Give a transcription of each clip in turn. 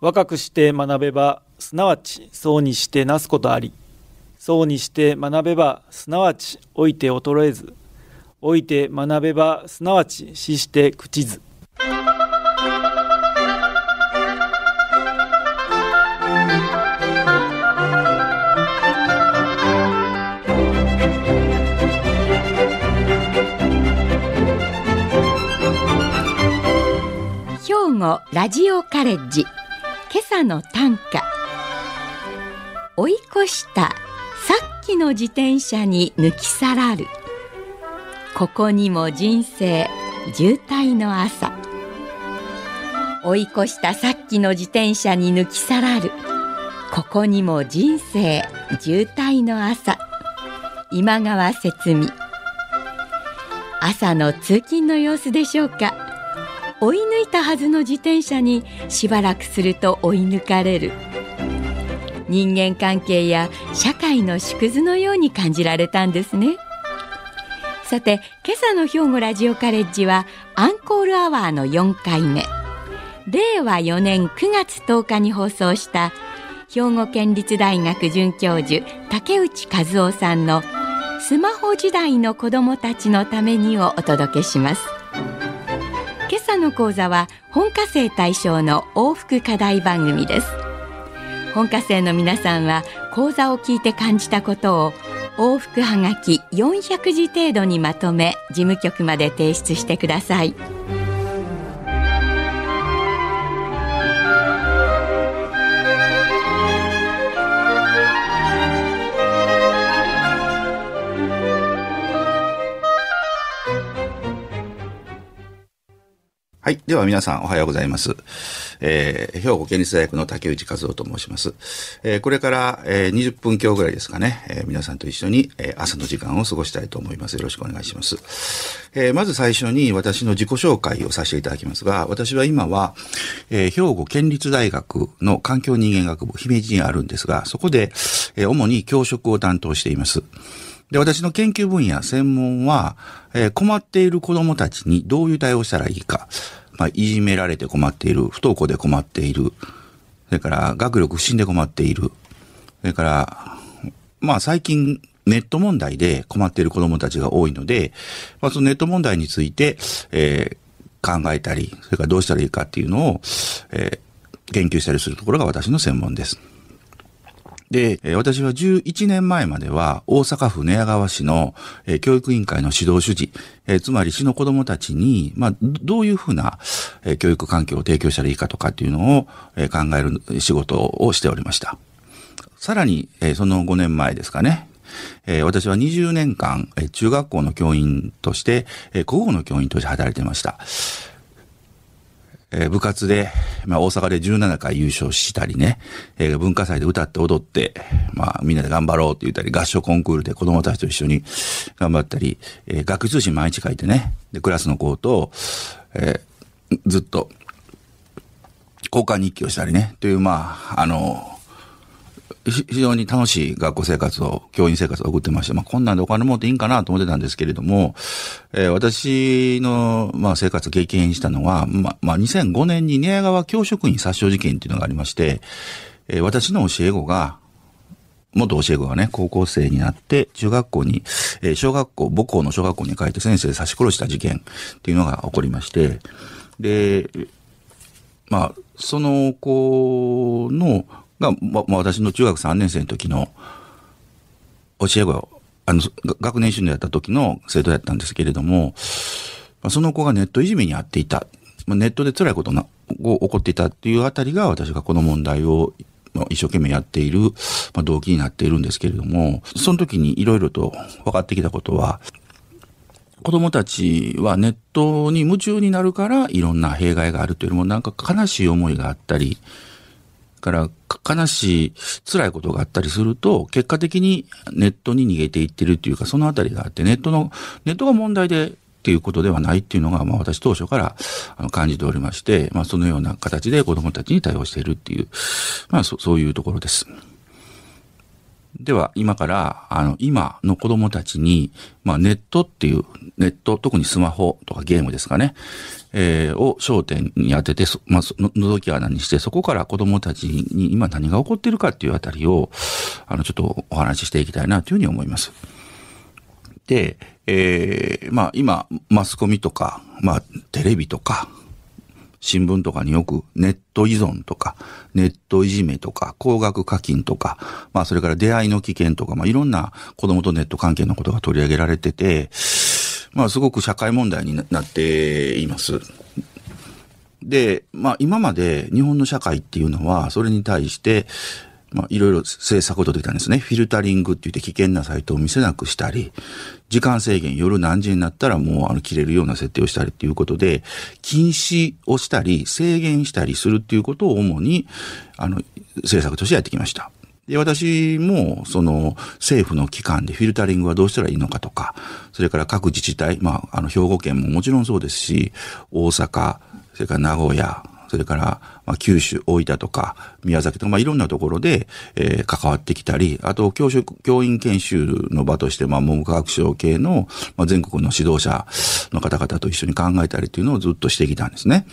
若くして学べばすなわちそうにしてなすことあり。そうにして学べばすなわち老いて衰えず。老いて学べばすなわち死して朽ちず。兵庫ラジオカレッジ。今朝の短歌。追い越したさっきの自転車に抜き去らる。ここにも人生渋滞の朝。追い越したさっきの自転車に抜き去らる。ここにも人生渋滞の朝。今川節美。朝の通勤の様子でしょうか。追い抜いたはずの自転車にしばらくすると追い抜かれる。人間関係や社会の縮図のように感じられたんですね。さて今朝の兵庫ラジオカレッジはアンコールアワーの4回目。令和4年9月10日に放送した兵庫県立大学准教授竹内和夫さんのスマホ時代の子どもたちのためにをお届けします。朝の講座は本科生対象の往復課題番組です。本科生の皆さんは講座を聞いて感じたことを往復はがき400字程度にまとめ事務局まで提出してください。はい。では皆さんおはようございます。えー、兵庫県立大学の竹内和夫と申します。えー、これから、えー、20分今日ぐらいですかね、えー、皆さんと一緒に、えー、朝の時間を過ごしたいと思います。よろしくお願いします。えー、まず最初に私の自己紹介をさせていただきますが、私は今は、えー、兵庫県立大学の環境人間学部、姫路にあるんですが、そこで、えー、主に教職を担当しています。で、私の研究分野、専門は、えー、困っている子供たちにどういう対応したらいいか。まあ、いじめられて困っている、不登校で困っている、それから学力不振で困っている、それから、まあ最近ネット問題で困っている子供たちが多いので、まあそのネット問題について、えー、考えたり、それからどうしたらいいかっていうのを、えー、研究したりするところが私の専門です。で、私は11年前までは大阪府寝屋川市の教育委員会の指導主事、つまり市の子供たちに、まあ、どういうふうな教育環境を提供したらいいかとかっていうのを考える仕事をしておりました。さらに、その5年前ですかね。私は20年間、中学校の教員として、国語の教員として働いていました。えー、部活で、まあ、大阪で17回優勝したりね、えー、文化祭で歌って踊って、まあ、みんなで頑張ろうって言ったり、合唱コンクールで子供たちと一緒に頑張ったり、えー、学通信毎日書いてね、で、クラスの子と、え、ずっと、交換日記をしたりね、という、まあ、あの、非常に楽しい学校生活を、教員生活を送ってまして、まあ、こんなんでお金持っていいんかなと思ってたんですけれども、えー、私の、まあ、生活を経験したのは、まあ、まあ、2005年に寝屋川教職員殺傷事件っていうのがありまして、えー、私の教え子が、元教え子がね、高校生になって、中学校に、えー、小学校、母校の小学校に帰って先生で刺し殺した事件っていうのが起こりまして、で、まあ、その子の、が、ま、あ、私の中学3年生の時の教え子、あの、学年主任やった時の生徒やったんですけれども、まあ、その子がネットいじめにあっていた。まあ、ネットで辛いことが起こっていたっていうあたりが私がこの問題を一生懸命やっている、まあ、動機になっているんですけれども、その時にいろいろと分かってきたことは、子供たちはネットに夢中になるからいろんな弊害があるというよりもなんか悲しい思いがあったり、から悲しい辛いことがあったりすると結果的にネットに逃げていってるっていうかそのあたりがあってネットのネットが問題でっていうことではないっていうのが、まあ私当初から感じておりまして、まあそのような形で子供たちに対応しているっていう、まあそそういうところです。では、今から、あの、今の子供たちに、まあ、ネットっていう、ネット、特にスマホとかゲームですかね、えー、を焦点に当てて、まあ、の、覗き穴にして、そこから子供たちに今何が起こっているかっていうあたりを、あの、ちょっとお話ししていきたいなというふうに思います。で、えー、まあ、今、マスコミとか、まあ、テレビとか、新聞とかによくネット依存とか、ネットいじめとか、高額課金とか、まあそれから出会いの危険とか、まあいろんな子供とネット関係のことが取り上げられてて、まあすごく社会問題になっています。で、まあ今まで日本の社会っていうのは、それに対して、まあ、いろいろ政策を取ってきたんですね。フィルタリングって言って危険なサイトを見せなくしたり、時間制限、夜何時になったらもうあの切れるような設定をしたりっていうことで、禁止をしたり、制限したりするっていうことを主に、あの、政策としてやってきました。で、私も、その、政府の機関でフィルタリングはどうしたらいいのかとか、それから各自治体、まあ、あの、兵庫県ももちろんそうですし、大阪、それから名古屋、それから、まあ、九州、大分とか、宮崎とか、まあ、いろんなところで、えー、関わってきたり、あと、教職、教員研修の場として、まあ、文部科学省系の、まあ、全国の指導者の方々と一緒に考えたりっていうのをずっとしてきたんですね。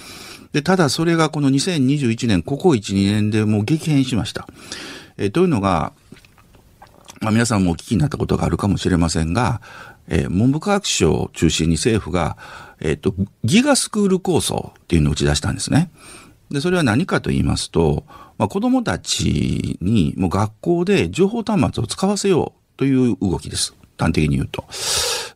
で、ただそれがこの2021年、ここ1、2年でもう激変しました。えー、というのが、まあ、皆さんもお聞きになったことがあるかもしれませんが、えー、文部科学省を中心に政府が、えっ、ー、と、ギガスクール構想っていうのを打ち出したんですね。で、それは何かと言いますと、まあ、子供たちにもう学校で情報端末を使わせようという動きです。端的に言うと。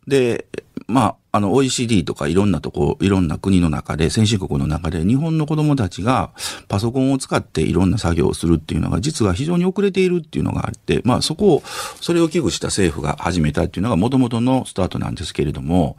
で、まあ、あの OECD とかいろんなとこ、いろんな国の中で、先進国の中で日本の子供たちがパソコンを使っていろんな作業をするっていうのが実は非常に遅れているっていうのがあって、まあそこを、それを危惧した政府が始めたっていうのが元々のスタートなんですけれども、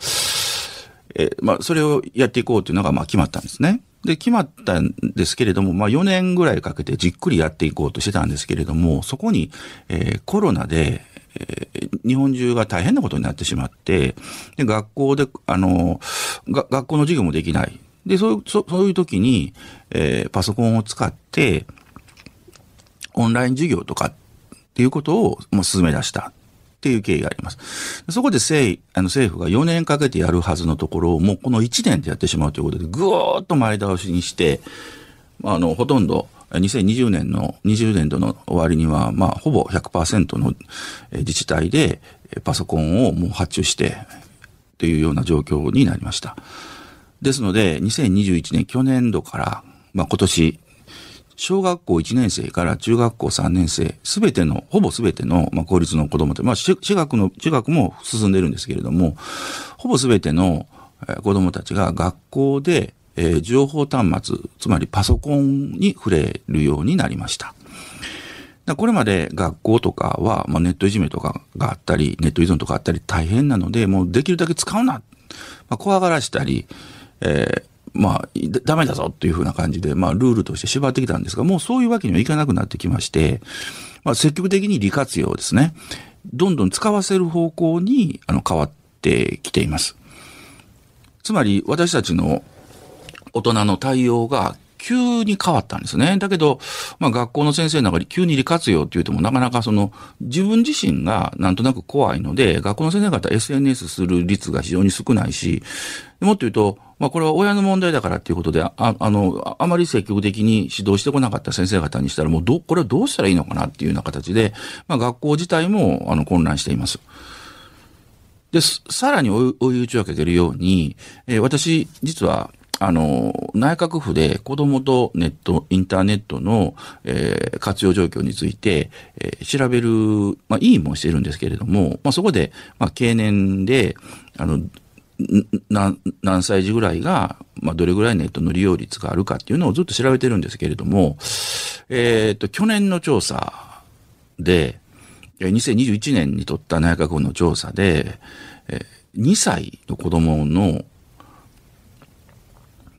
えまあそれをやっていこうっていうのがまあ決まったんですね。で、決まったんですけれども、まあ4年ぐらいかけてじっくりやっていこうとしてたんですけれども、そこに、えー、コロナで、えー、日本中が大変なことになってしまって、で、学校で、あの、が学校の授業もできない。で、そういう、そそういう時に、えー、パソコンを使って、オンライン授業とかっていうことをもう進め出したっていう経緯があります。そこで政あの政府が4年かけてやるはずのところをもうこの1年でやってしまうということで、ぐーっと前倒しにして、あの、ほとんど、2020年の、20年度の終わりには、まあ、ほぼ100%の自治体でパソコンをもう発注して、というような状況になりました。ですので、2021年、去年度から、まあ、今年、小学校1年生から中学校3年生、すべての、ほぼすべての、まあ、公立の子供って、まあ、私学の、中学も進んでるんですけれども、ほぼすべての子供たちが学校でえー、情報端末、つまりパソコンに触れるようになりました。これまで学校とかは、まあ、ネットいじめとかがあったり、ネット依存とかあったり大変なので、もうできるだけ使うな。まあ、怖がらしたり、えー、まあ、ダメだぞっていうふうな感じで、まあ、ルールとして縛ってきたんですが、もうそういうわけにはいかなくなってきまして、まあ、積極的に利活用ですね。どんどん使わせる方向に、あの、変わってきています。つまり、私たちの大人の対応が急に変わったんですね。だけど、まあ学校の先生の中に急に利活用って言ってもなかなかその自分自身がなんとなく怖いので、学校の先生方 SNS する率が非常に少ないし、もっと言うと、まあこれは親の問題だからっていうことで、ああの、あまり積極的に指導してこなかった先生方にしたらもうど、これはどうしたらいいのかなっていうような形で、まあ学校自体もあの混乱しています。で、さらに追い打ちをかけてるように、えー、私、実は、あの、内閣府で子供とネット、インターネットの、えー、活用状況について、えー、調べる、まあ、委員もしてるんですけれども、まあ、そこで、まあ、経年で、あの、何何歳児ぐらいが、まあ、どれぐらいネットの利用率があるかっていうのをずっと調べてるんですけれども、えっ、ー、と、去年の調査で、2021年に取った内閣府の調査で、2歳の子供の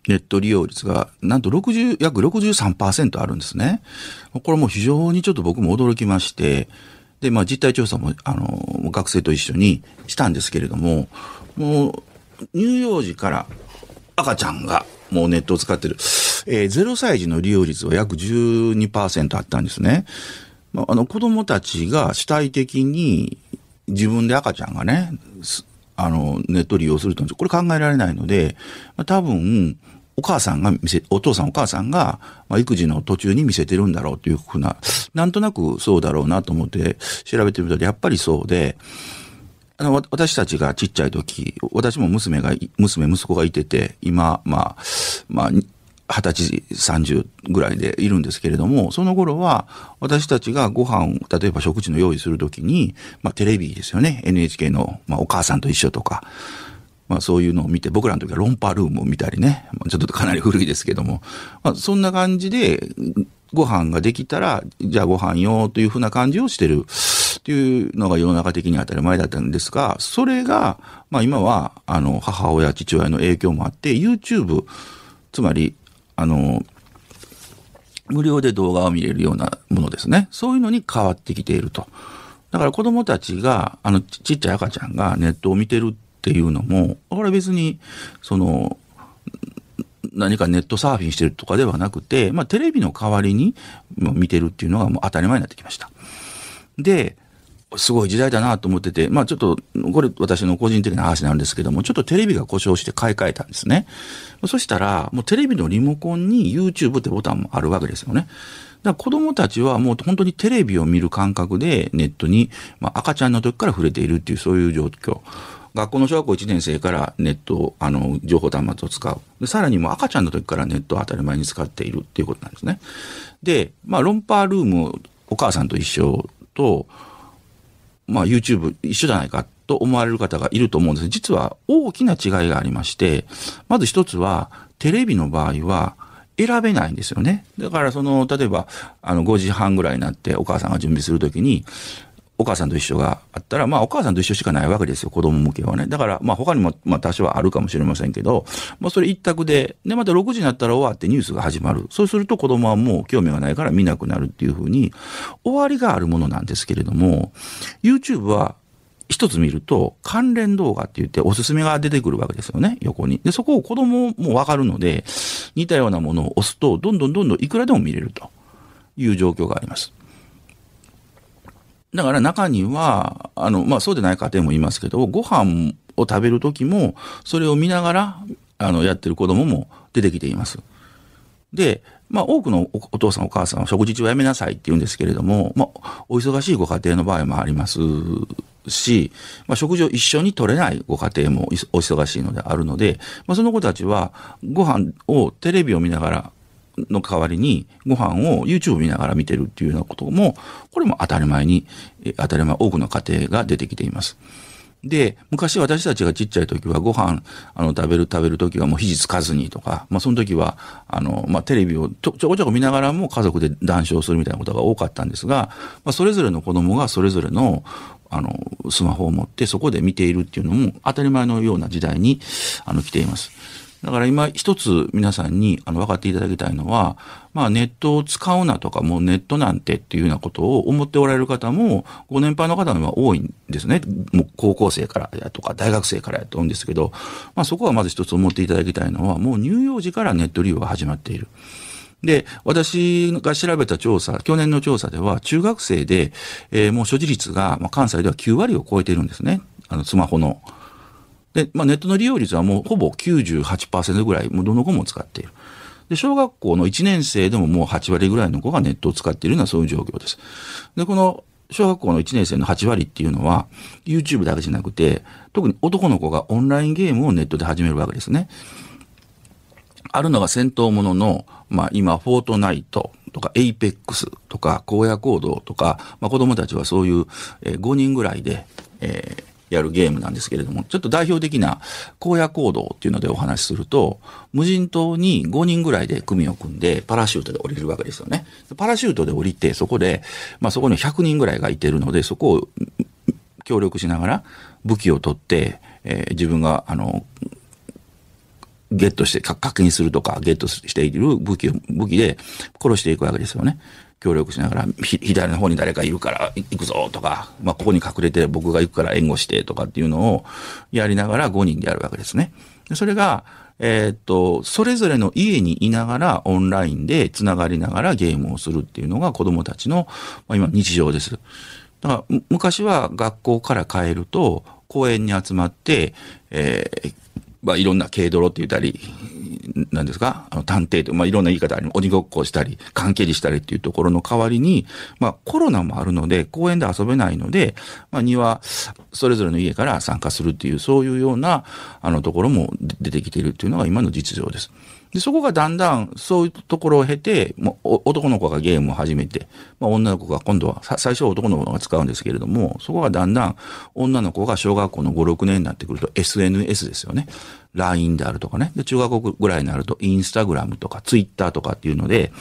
ネット利用率がなんと60、約63%あるんですね。これも非常にちょっと僕も驚きまして、で、まあ実態調査も、あの、学生と一緒にしたんですけれども、もう、乳幼児から赤ちゃんがもうネットを使ってる、えー、0歳児の利用率は約12%あったんですね。まあ、あの子供たちが主体的に自分で赤ちゃんがね、あの、ネット利用するとこれ考えられないので、まあ、多分、お母さんが見せ、お父さんお母さんが、まあ、育児の途中に見せてるんだろうというふうな、なんとなくそうだろうなと思って調べてみたら、やっぱりそうで、あの、私たちがちっちゃい時、私も娘が、娘、息子がいてて、今、まあ、まあ、二十歳、三十ぐらいでいるんですけれども、その頃は、私たちがご飯を、例えば食事の用意するときに、まあ、テレビですよね。NHK の、まあ、お母さんと一緒とか、まあ、そういうのを見て、僕らの時はロンパールームを見たりね、まちょっとかなり古いですけども、まあ、そんな感じで、ご飯ができたら、じゃあご飯よというふうな感じをしてるっていうのが世の中的に当たり前だったんですが、それが、まあ今は、あの、母親、父親の影響もあって、YouTube、つまり、あの、無料で動画を見れるようなものですね。そういうのに変わってきていると。だから子供たちが、あの、ちっちゃい赤ちゃんがネットを見てるっっていうのも、これ別に、その、何かネットサーフィンしてるとかではなくて、まあテレビの代わりに見てるっていうのがもう当たり前になってきました。で、すごい時代だなと思ってて、まあちょっと、これ私の個人的な話なんですけども、ちょっとテレビが故障して買い替えたんですね。そしたら、もうテレビのリモコンに YouTube ってボタンもあるわけですよね。だから子供たちはもう本当にテレビを見る感覚でネットに、まあ、赤ちゃんの時から触れているっていうそういう状況。学校の小学校1年生からネット、あの、情報端末を使う。でさらにもう赤ちゃんの時からネットを当たり前に使っているっていうことなんですね。で、まあ、ロンパールーム、お母さんと一緒と、まあ、YouTube 一緒じゃないかと思われる方がいると思うんです実は大きな違いがありまして、まず一つは、テレビの場合は、選べないんですよね。だからその、例えば、あの、5時半ぐらいになってお母さんが準備するときに、お母さんと一緒があったら、まあお母さんと一緒しかないわけですよ、子供向けはね。だから、まあ他にも、まあ多少はあるかもしれませんけど、まあそれ一択で、で、また6時になったら終わってニュースが始まる。そうすると子供はもう興味がないから見なくなるっていうふうに、終わりがあるものなんですけれども、YouTube は一つ見ると、関連動画って言っておすすめが出てくるわけですよね、横に。で、そこを子供もわかるので、似たようなものを押すと、どんどんどんどんいくらでも見れるという状況があります。だから中には、あの、まあ、そうでない家庭もいますけど、ご飯を食べるときも、それを見ながら、あの、やってる子供も出てきています。で、まあ、多くのお父さんお母さんは食事中はやめなさいって言うんですけれども、まあ、お忙しいご家庭の場合もありますし、まあ、食事を一緒に取れないご家庭もお忙しいのであるので、まあ、その子たちはご飯をテレビを見ながらの代わりにご飯を YouTube 見ながら見てるっていうようなことも、これも当たり前に、当たり前多くの家庭が出てきています。で、昔私たちがちっちゃい時はご飯、あの、食べる食べる時はもう肘つかずにとか、まあその時は、あの、まあテレビをちょちょこちょこ見ながらも家族で談笑するみたいなことが多かったんですが、まあそれぞれの子供がそれぞれの、あの、スマホを持ってそこで見ているっていうのも当たり前のような時代に、あの、来ています。だから今一つ皆さんにあの分かっていただきたいのは、まあネットを使うなとかもうネットなんてっていうようなことを思っておられる方もご年配の方が多いんですね。もう高校生からやとか大学生からやと思うんですけど、まあそこはまず一つ思っていただきたいのはもう乳幼児からネット利用が始まっている。で、私が調べた調査、去年の調査では、中学生で、えー、もう所持率が、まあ、関西では9割を超えているんですね。あの、スマホの。で、まあ、ネットの利用率はもうほぼ98%ぐらい、もうどの子も使っている。で、小学校の1年生でももう8割ぐらいの子がネットを使っているようなそういう状況です。で、この小学校の1年生の8割っていうのは、YouTube だけじゃなくて、特に男の子がオンラインゲームをネットで始めるわけですね。あるのが戦闘ものの、まあ今、 Fortnite とか、 Apex とか、荒野行動とか、まあ子供たちはそういう、えー、5人ぐらいで、えー、やるゲームなんですけれども、ちょっと代表的な荒野行動っていうのでお話しすると、無人島に5人ぐらいで組を組んで、パラシュートで降りるわけですよね。パラシュートで降りて、そこで、まあそこに100人ぐらいがいてるので、そこを協力しながら武器を取って、えー、自分が、あの、ゲットして、確認するとか、ゲットしている武器を、武器で殺していくわけですよね。協力しながら、左の方に誰かいるから行くぞとか、まあ、ここに隠れて僕が行くから援護してとかっていうのをやりながら5人でやるわけですね。それが、えーっと、それぞれの家にいながらオンラインでつながりながらゲームをするっていうのが子供たちの、まあ、今日常です。だから昔は学校から帰ると公園に集まって、えーまあ、いろんな軽泥って言ったり、なんですか？あの探偵と、まあ、いろんな言い方あり鬼ごっこしたり、関係りしたりっていうところの代わりに、まあ、コロナもあるので、公園で遊べないので、まあ、庭、それぞれの家から参加するっていう、そういうような、あの、ところも出てきているっていうのが今の実情です。で、そこがだんだんそういうところを経て、もう男の子がゲームを始めて、まあ、女の子が今度は、最初は男の子が使うんですけれども、そこがだんだん女の子が小学校の5、6年になってくると SNS ですよね。LINE であるとかね。で、中学校ぐらいになるとインスタグラムとかツイッターとかっていうので、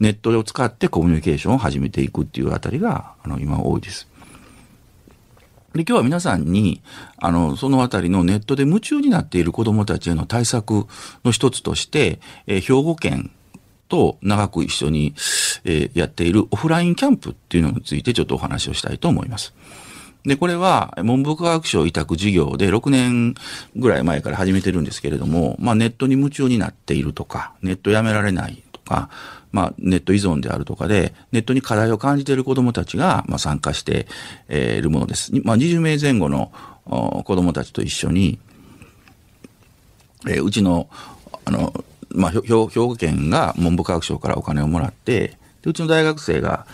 ネットを使ってコミュニケーションを始めていくっていうあたりが、あの、今多いです。で、今日は皆さんに、あの、そのあたりのネットで夢中になっている子供たちへの対策の一つとして、えー兵庫県と長く一緒に、えーやっているオフラインキャンプっていうのについてちょっとお話をしたいと思います。で、これは文部科学省委託事業で6年ぐらい前から始めてるんですけれども、まあネットに夢中になっているとか、ネットやめられないとか、まあネット依存であるとかで、ネットに課題を感じている子供たちが、まあ、参加しているものです。まあ20名前後のお子供たちと一緒に、えーうちの、あの、まあ、兵庫県が文部科学省からお金をもらって、うちの大学生が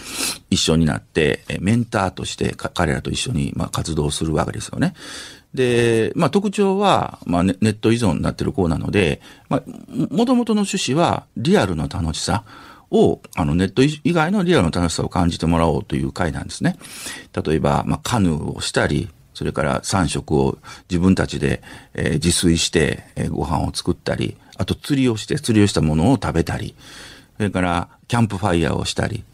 一緒になって、メンターとして彼らと一緒に、ま、活動するわけですよね。で、まあ、特徴は、まあネ、ット依存になってる子なので、まあ、もともとの趣旨はリアルの楽しさを、あの、ネット以外のリアルの楽しさを感じてもらおうという回なんですね。例えば、まあ、カヌーをしたり、それから3食を自分たちで、えー自炊して、えーご飯を作ったり、あと釣りをして、釣りをしたものを食べたり、それからキャンプファイヤーをしたり、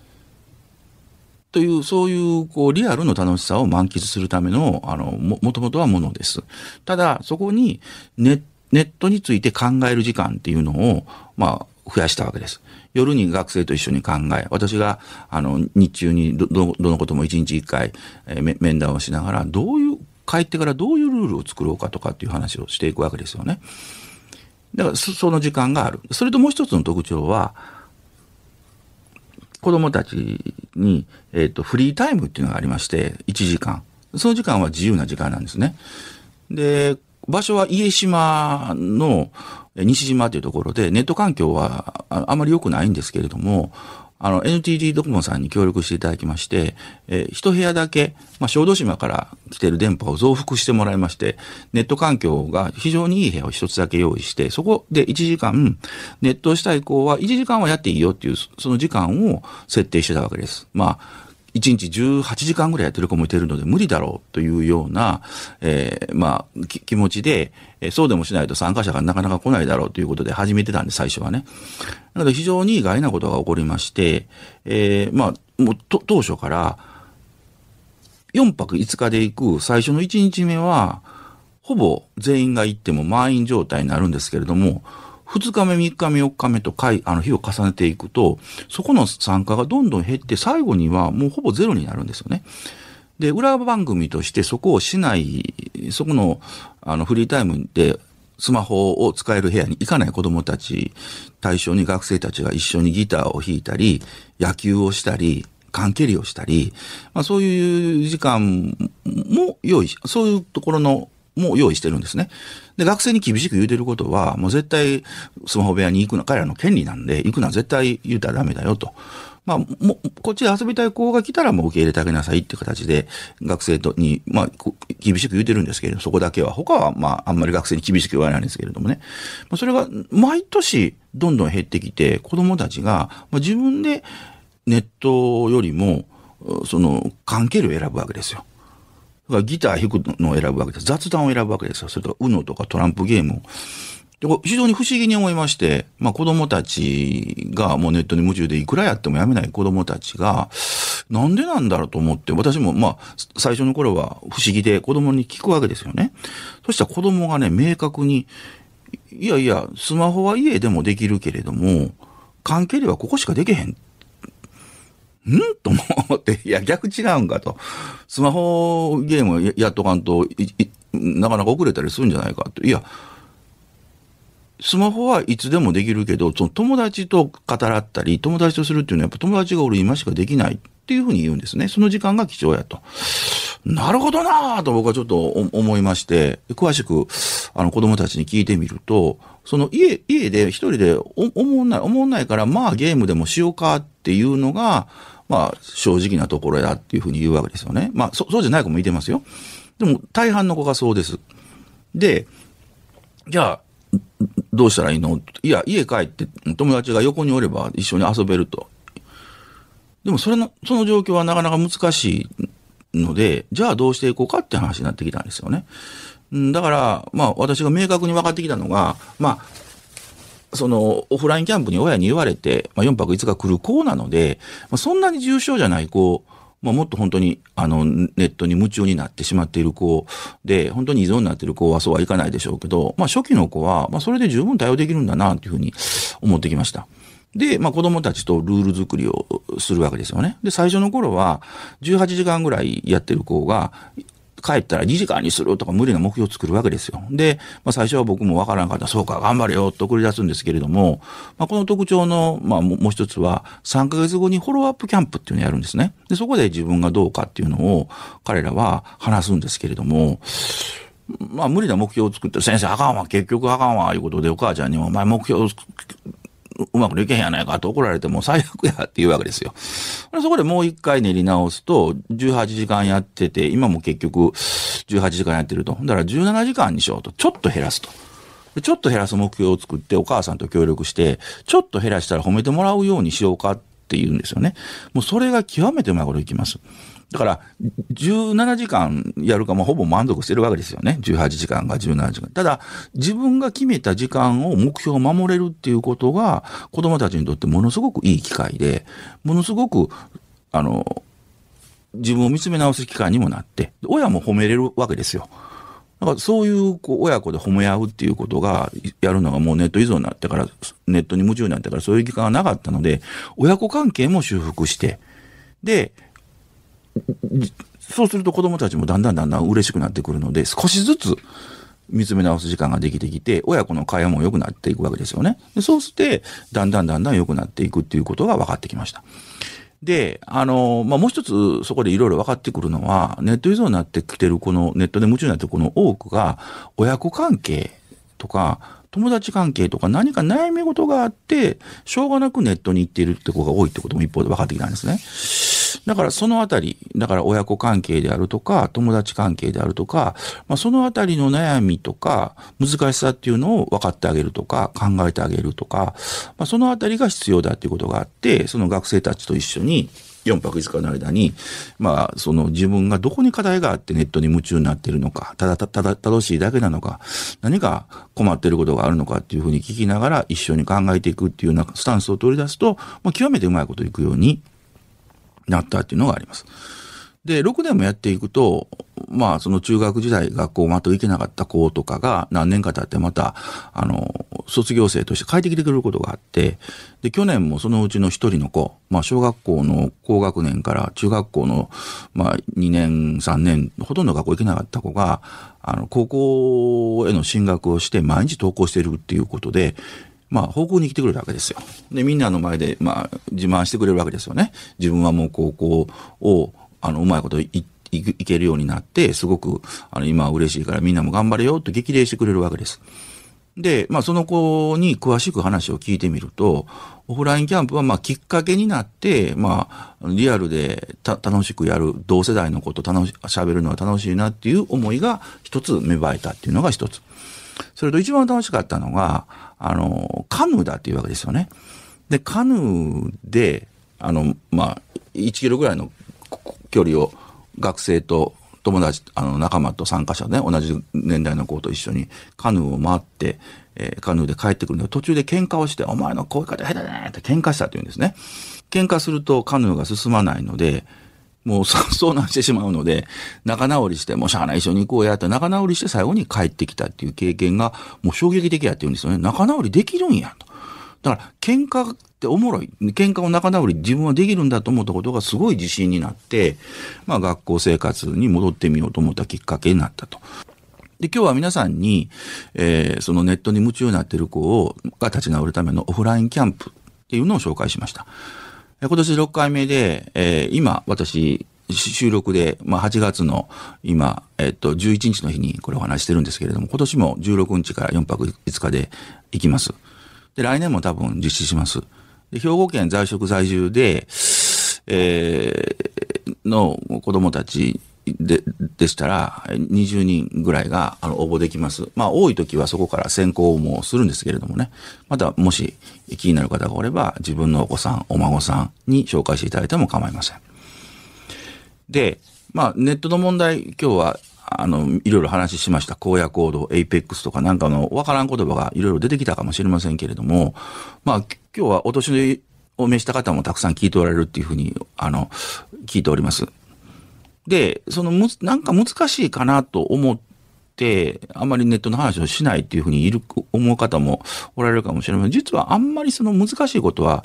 という、そういう、こう、リアルの楽しさを満喫するための、あの、も、もともとはものです。ただ、そこにネ、ネットについて考える時間っていうのを、まあ、増やしたわけです。夜に学生と一緒に考え、私が、あの、日中にど、どどのことも一日一回、えー面談をしながら、どういう、帰ってからどういうルールを作ろうかとかっていう話をしていくわけですよね。だからそ、その時間がある。それともう一つの特徴は、子供たちに、えっ、と、フリータイムっていうのがありまして、1時間。その時間は自由な時間なんですね。で、場所は家島の西島というところで、ネット環境はあまり良くないんですけれども、あの、NTT ドコモさんに協力していただきまして、えー一部屋だけ、まあ、小豆島から来てる電波を増幅してもらいまして、ネット環境が非常にいい部屋を一つだけ用意して、そこで1時間、ネットした以降は1時間はやっていいよっていう、その時間を設定してたわけです。まあ、1日18時間ぐらいやってる子もいてるので無理だろうというような、えーまあ、気持ちで、えそうでもしないと参加者がなかなか来ないだろうということで始めてたんで、最初はね。なので非常に意外なことが起こりまして、えーまあ、もう当初から、4泊5日で行く最初の1日目は、ほぼ全員が行っても満員状態になるんですけれども、2日目、3日目、4日目と回、あの日を重ねていくと、そこの参加がどんどん減って、最後にはもうほぼゼロになるんですよね。で、裏番組としてそこをしない、そこの、あの、フリータイムで、スマホを使える部屋に行かない子供たち対象に学生たちが一緒にギターを弾いたり、野球をしたり、缶蹴りをしたり、まあそういう時間も用意し、そういうところのも用意してるんですね。で、学生に厳しく言うてることは、もう絶対スマホ部屋に行くの、彼らの権利なんで、行くのは絶対言うたらダメだよと。まあ、も、こっちで遊びたい子が来たらもう受け入れてあげなさいっていう形で、学生とに、まあ、厳しく言うてるんですけれど、そこだけは。他は、まあ、あんまり学生に厳しく言われないんですけれどもね。まあ、それが、毎年、どんどん減ってきて、子供たちが、まあ、自分でネットよりも、その、関係を選ぶわけですよ。だからギター弾くのを選ぶわけです。雑談を選ぶわけですよ。それとか、UNO とかトランプゲームを。で非常に不思議に思いまして、まあ子供たちがもうネットに夢中でいくらやってもやめない子供たちが、なんでなんだろうと思って、私もまあ最初の頃は不思議で子供に聞くわけですよね。そしたら子供がね、明確に、いやいや、スマホは家でもできるけれども、関係ではここしかできへん。ん？と思って、いや、逆違うんかと。スマホゲームややっとかんとなかなか遅れたりするんじゃないかと。いや、スマホはいつでもできるけど、その友達と語らったり、友達とするっていうのはやっぱ友達が俺今しかできないっていうふうに言うんですね。その時間が貴重やと。なるほどなぁと僕はちょっと思いまして、詳しくあの子供たちに聞いてみると、その家、家で一人で思んない、思んないからまあゲームでもしようかっていうのが、まあ正直なところやっていうふうに言うわけですよね。まあそそうじゃない子もいてますよ。でも大半の子がそうです。で、じゃあ、どうしたらいいの？いや、家帰って友達が横におれば一緒に遊べると。でもそれの、その状況はなかなか難しいので、じゃあどうしていこうかって話になってきたんですよね。だから、まあ私が明確に分かってきたのが、まあ、そのオフラインキャンプに親に言われて、まあ、4泊5日来る子なので、まあ、そんなに重症じゃない子まあ、もっと本当に、あの、ネットに夢中になってしまっている子で、本当に依存になっている子はそうはいかないでしょうけど、まあ、初期の子は、まあ、それで十分対応できるんだな、というふうに思ってきました。で、まあ、子供たちとルール作りをするわけですよね。で、最初の頃は、18時間ぐらいやってる子が、帰ったら2時間にするとか無理な目標を作るわけですよ。で、まあ、最初は僕もわからなかった、そうか、頑張れよって送り出すんですけれども、まあ、この特徴の、まあ、もう一つは、3ヶ月後にフォローアップキャンプっていうのをやるんですね。で、そこで自分がどうかっていうのを彼らは話すんですけれども、まあ無理な目標を作って、先生あかんわ、結局あかんわ、いうことでお母ちゃんにも、お前目標をうまくできへんやないかと怒られても最悪やって言うわけですよ。そこでもう一回練り直すと、18時間やってて、今も結局18時間やってると。だから17時間にしようと。ちょっと減らすと。ちょっと減らす目標を作ってお母さんと協力して、ちょっと減らしたら褒めてもらうようにしようかって言うんですよね。もうそれが極めてうまいこといきます。だから、17時間やるかもほぼ満足してるわけですよね。18時間が17時間。ただ、自分が決めた時間を目標を守れるっていうことが、子供たちにとってものすごくいい機会で、ものすごく、あの、自分を見つめ直す機会にもなって、親も褒めれるわけですよ。だからそういう親子で褒め合うっていうことがやるのがもうネット依存になってから、ネットに夢中になってからそういう時間がなかったので、親子関係も修復して、で、そうすると子供たちもだんだんだんだん嬉しくなってくるので、少しずつ見つめ直す時間ができてきて、親子の会話も良くなっていくわけですよね。でそうして、だんだんだんだん良くなっていくっていうことが分かってきました。で、あの、まあ、もう一つそこでいろいろ分かってくるのは、ネット依存になってきてるこの、ネットで夢中になってるこの多くが、親子関係とか、友達関係とか何か悩み事があって、しょうがなくネットに行っているって子が多いってことも一方で分かってきたんですね。だからそのあたり、だから親子関係であるとか、友達関係であるとか、まあ、そのあたりの悩みとか、難しさっていうのを分かってあげるとか、考えてあげるとか、まあ、そのあたりが必要だっていうことがあって、その学生たちと一緒に、4泊5日の間に、まあ、その自分がどこに課題があってネットに夢中になってるのか、ただただ正しいだけなのか、何か困ってることがあるのかっていうふうに聞きながら一緒に考えていくっていうようなスタンスを取り出すと、まあ、極めてうまいこといくようになったっていうのがあります。で、6年もやっていくと、まあ、その中学時代学校まと行けなかった子とかが何年か経ってまた、あの、卒業生として帰ってきてくれることがあって、で、去年もそのうちの一人の子、まあ、小学校の高学年から中学校の、まあ、2年、3年、ほとんど学校行けなかった子が、あの、高校への進学をして毎日登校しているっていうことで、まあ、方向に来てくれるわけですよ。で、みんなの前で、まあ、自慢してくれるわけですよね。自分はもう高校を、あの、うまいこといいけるようになって、すごく、あの、今は嬉しいからみんなも頑張れよと激励してくれるわけです。で、まあ、その子に詳しく話を聞いてみると、オフラインキャンプは、まあ、きっかけになって、まあ、リアルで楽しくやる、同世代のこと楽し、喋るのは楽しいなっていう思いが一つ芽生えたっていうのが一つ。それと一番楽しかったのが、あの、カヌーだっていうわけですよね。で、カヌーで、あの、まあ、1キロぐらいの距離を学生と友達、あの、仲間と参加者ね、同じ年代の子と一緒にカヌーを回って、えー、カヌーで帰ってくるの途中で喧嘩をして、お前のこういう方下手だねって喧嘩したって言うんですね。喧嘩するとカヌーが進まないので、もう遭難してしまうので、仲直りして、もうしゃあない一緒に行こうやって仲直りして最後に帰ってきたっていう経験がもう衝撃的やって言うんですよね。仲直りできるんやと。だから、喧嘩っておもろい。喧嘩を仲直り自分はできるんだと思ったことがすごい自信になって、まあ学校生活に戻ってみようと思ったきっかけになったと。で、今日は皆さんに、えー、そのネットに夢中になってる子を、が立ち直るためのオフラインキャンプっていうのを紹介しました。今年6回目で、えー、今、私、収録で、まあ、8月の今、えっと、11日の日にこれお話してるんですけれども、今年も16日から4泊5日で行きます。で、来年も多分実施します。で、兵庫県在職在住で、えー、の子供たちで、でしたら、20人ぐらいが、あの、応募できます。まあ、多い時はそこから選考もするんですけれどもね。また、もし気になる方がおれば、自分のお子さん、お孫さんに紹介していただいても構いません。で、まあ、ネットの問題、今日は、あの、いろいろ話しました。荒野行動、 Apex とかなんかのわからん言葉がいろいろ出てきたかもしれませんけれども、まあ、今日はお年を召した方もたくさん聞いておられるっていうふうに、あの、聞いております。で、そのむ、なんか難しいかなと思って、あんまりネットの話をしないっていうふうにいる、思う方もおられるかもしれません。実はあんまりその難しいことは、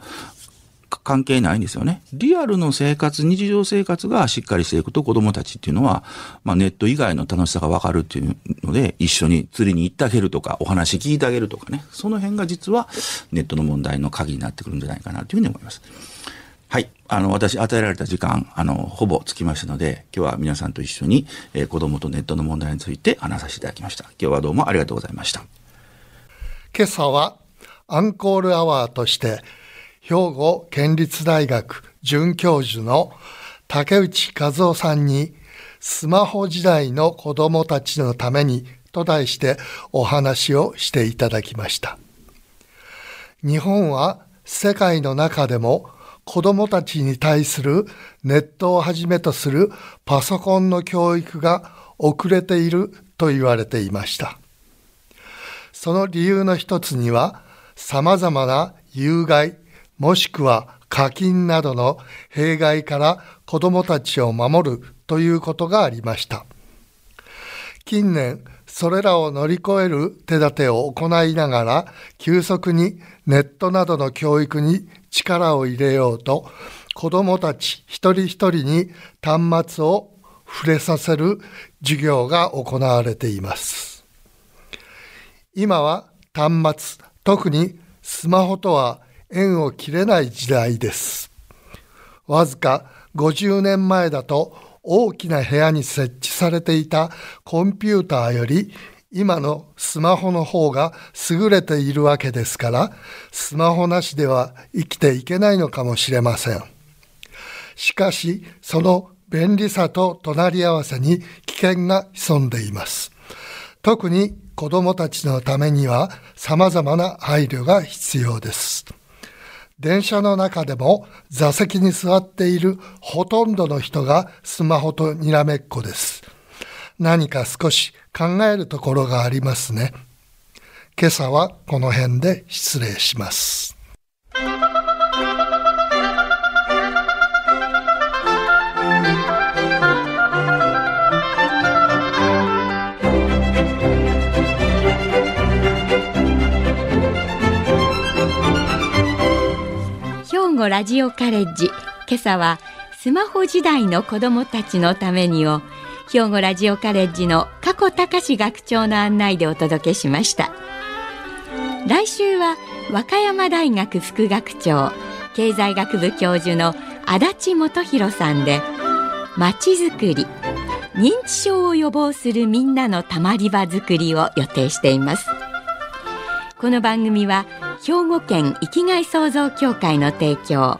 関係ないんですよね。リアルの生活、日常生活がしっかりしていくと子供たちっていうのは、まあネット以外の楽しさがわかるっていうので、一緒に釣りに行ってあげるとか、お話聞いてあげるとかね、その辺が実はネットの問題の鍵になってくるんじゃないかなというふうに思います。はい。あの、私、与えられた時間、あの、ほぼつきましたので、今日は皆さんと一緒に、えー、子供とネットの問題について話させていただきました。今日はどうもありがとうございました。今朝は、アンコールアワーとして、兵庫県立大学准教授の竹内和夫さんにスマホ時代の子どもたちのためにと題してお話をしていただきました。日本は世界の中でも子どもたちに対するネットをはじめとするパソコンの教育が遅れていると言われていました。その理由の一つには様々な有害もしくは課金などの弊害から子どもたちを守るということがありました。近年、それらを乗り越える手立てを行いながら、急速にネットなどの教育に力を入れようと、子どもたち一人一人に端末を触れさせる授業が行われています。今は端末、特にスマホとは縁を切れない時代です。わずか50年前だと大きな部屋に設置されていたコンピューターより今のスマホの方が優れているわけですから、スマホなしでは生きていけないのかもしれません。しかし、その便利さと隣り合わせに危険が潜んでいます。特に子供たちのためには様々な配慮が必要です。電車の中でも座席に座っているほとんどの人がスマホとにらめっこです。何か少し考えるところがありますね。今朝はこの辺で失礼します。吾ラジオカレッジ今朝はスマホ時代の子どもたちのためにを兵庫ラジオカレッジの加古隆学長の案内でお届けしました。来週は和歌山大学副学長経済学部教授の足立元弘さんでまちづくり認知症を予防するみんなのたまり場づくりを予定しています。この番組は兵庫県生きがい創造協会の提供。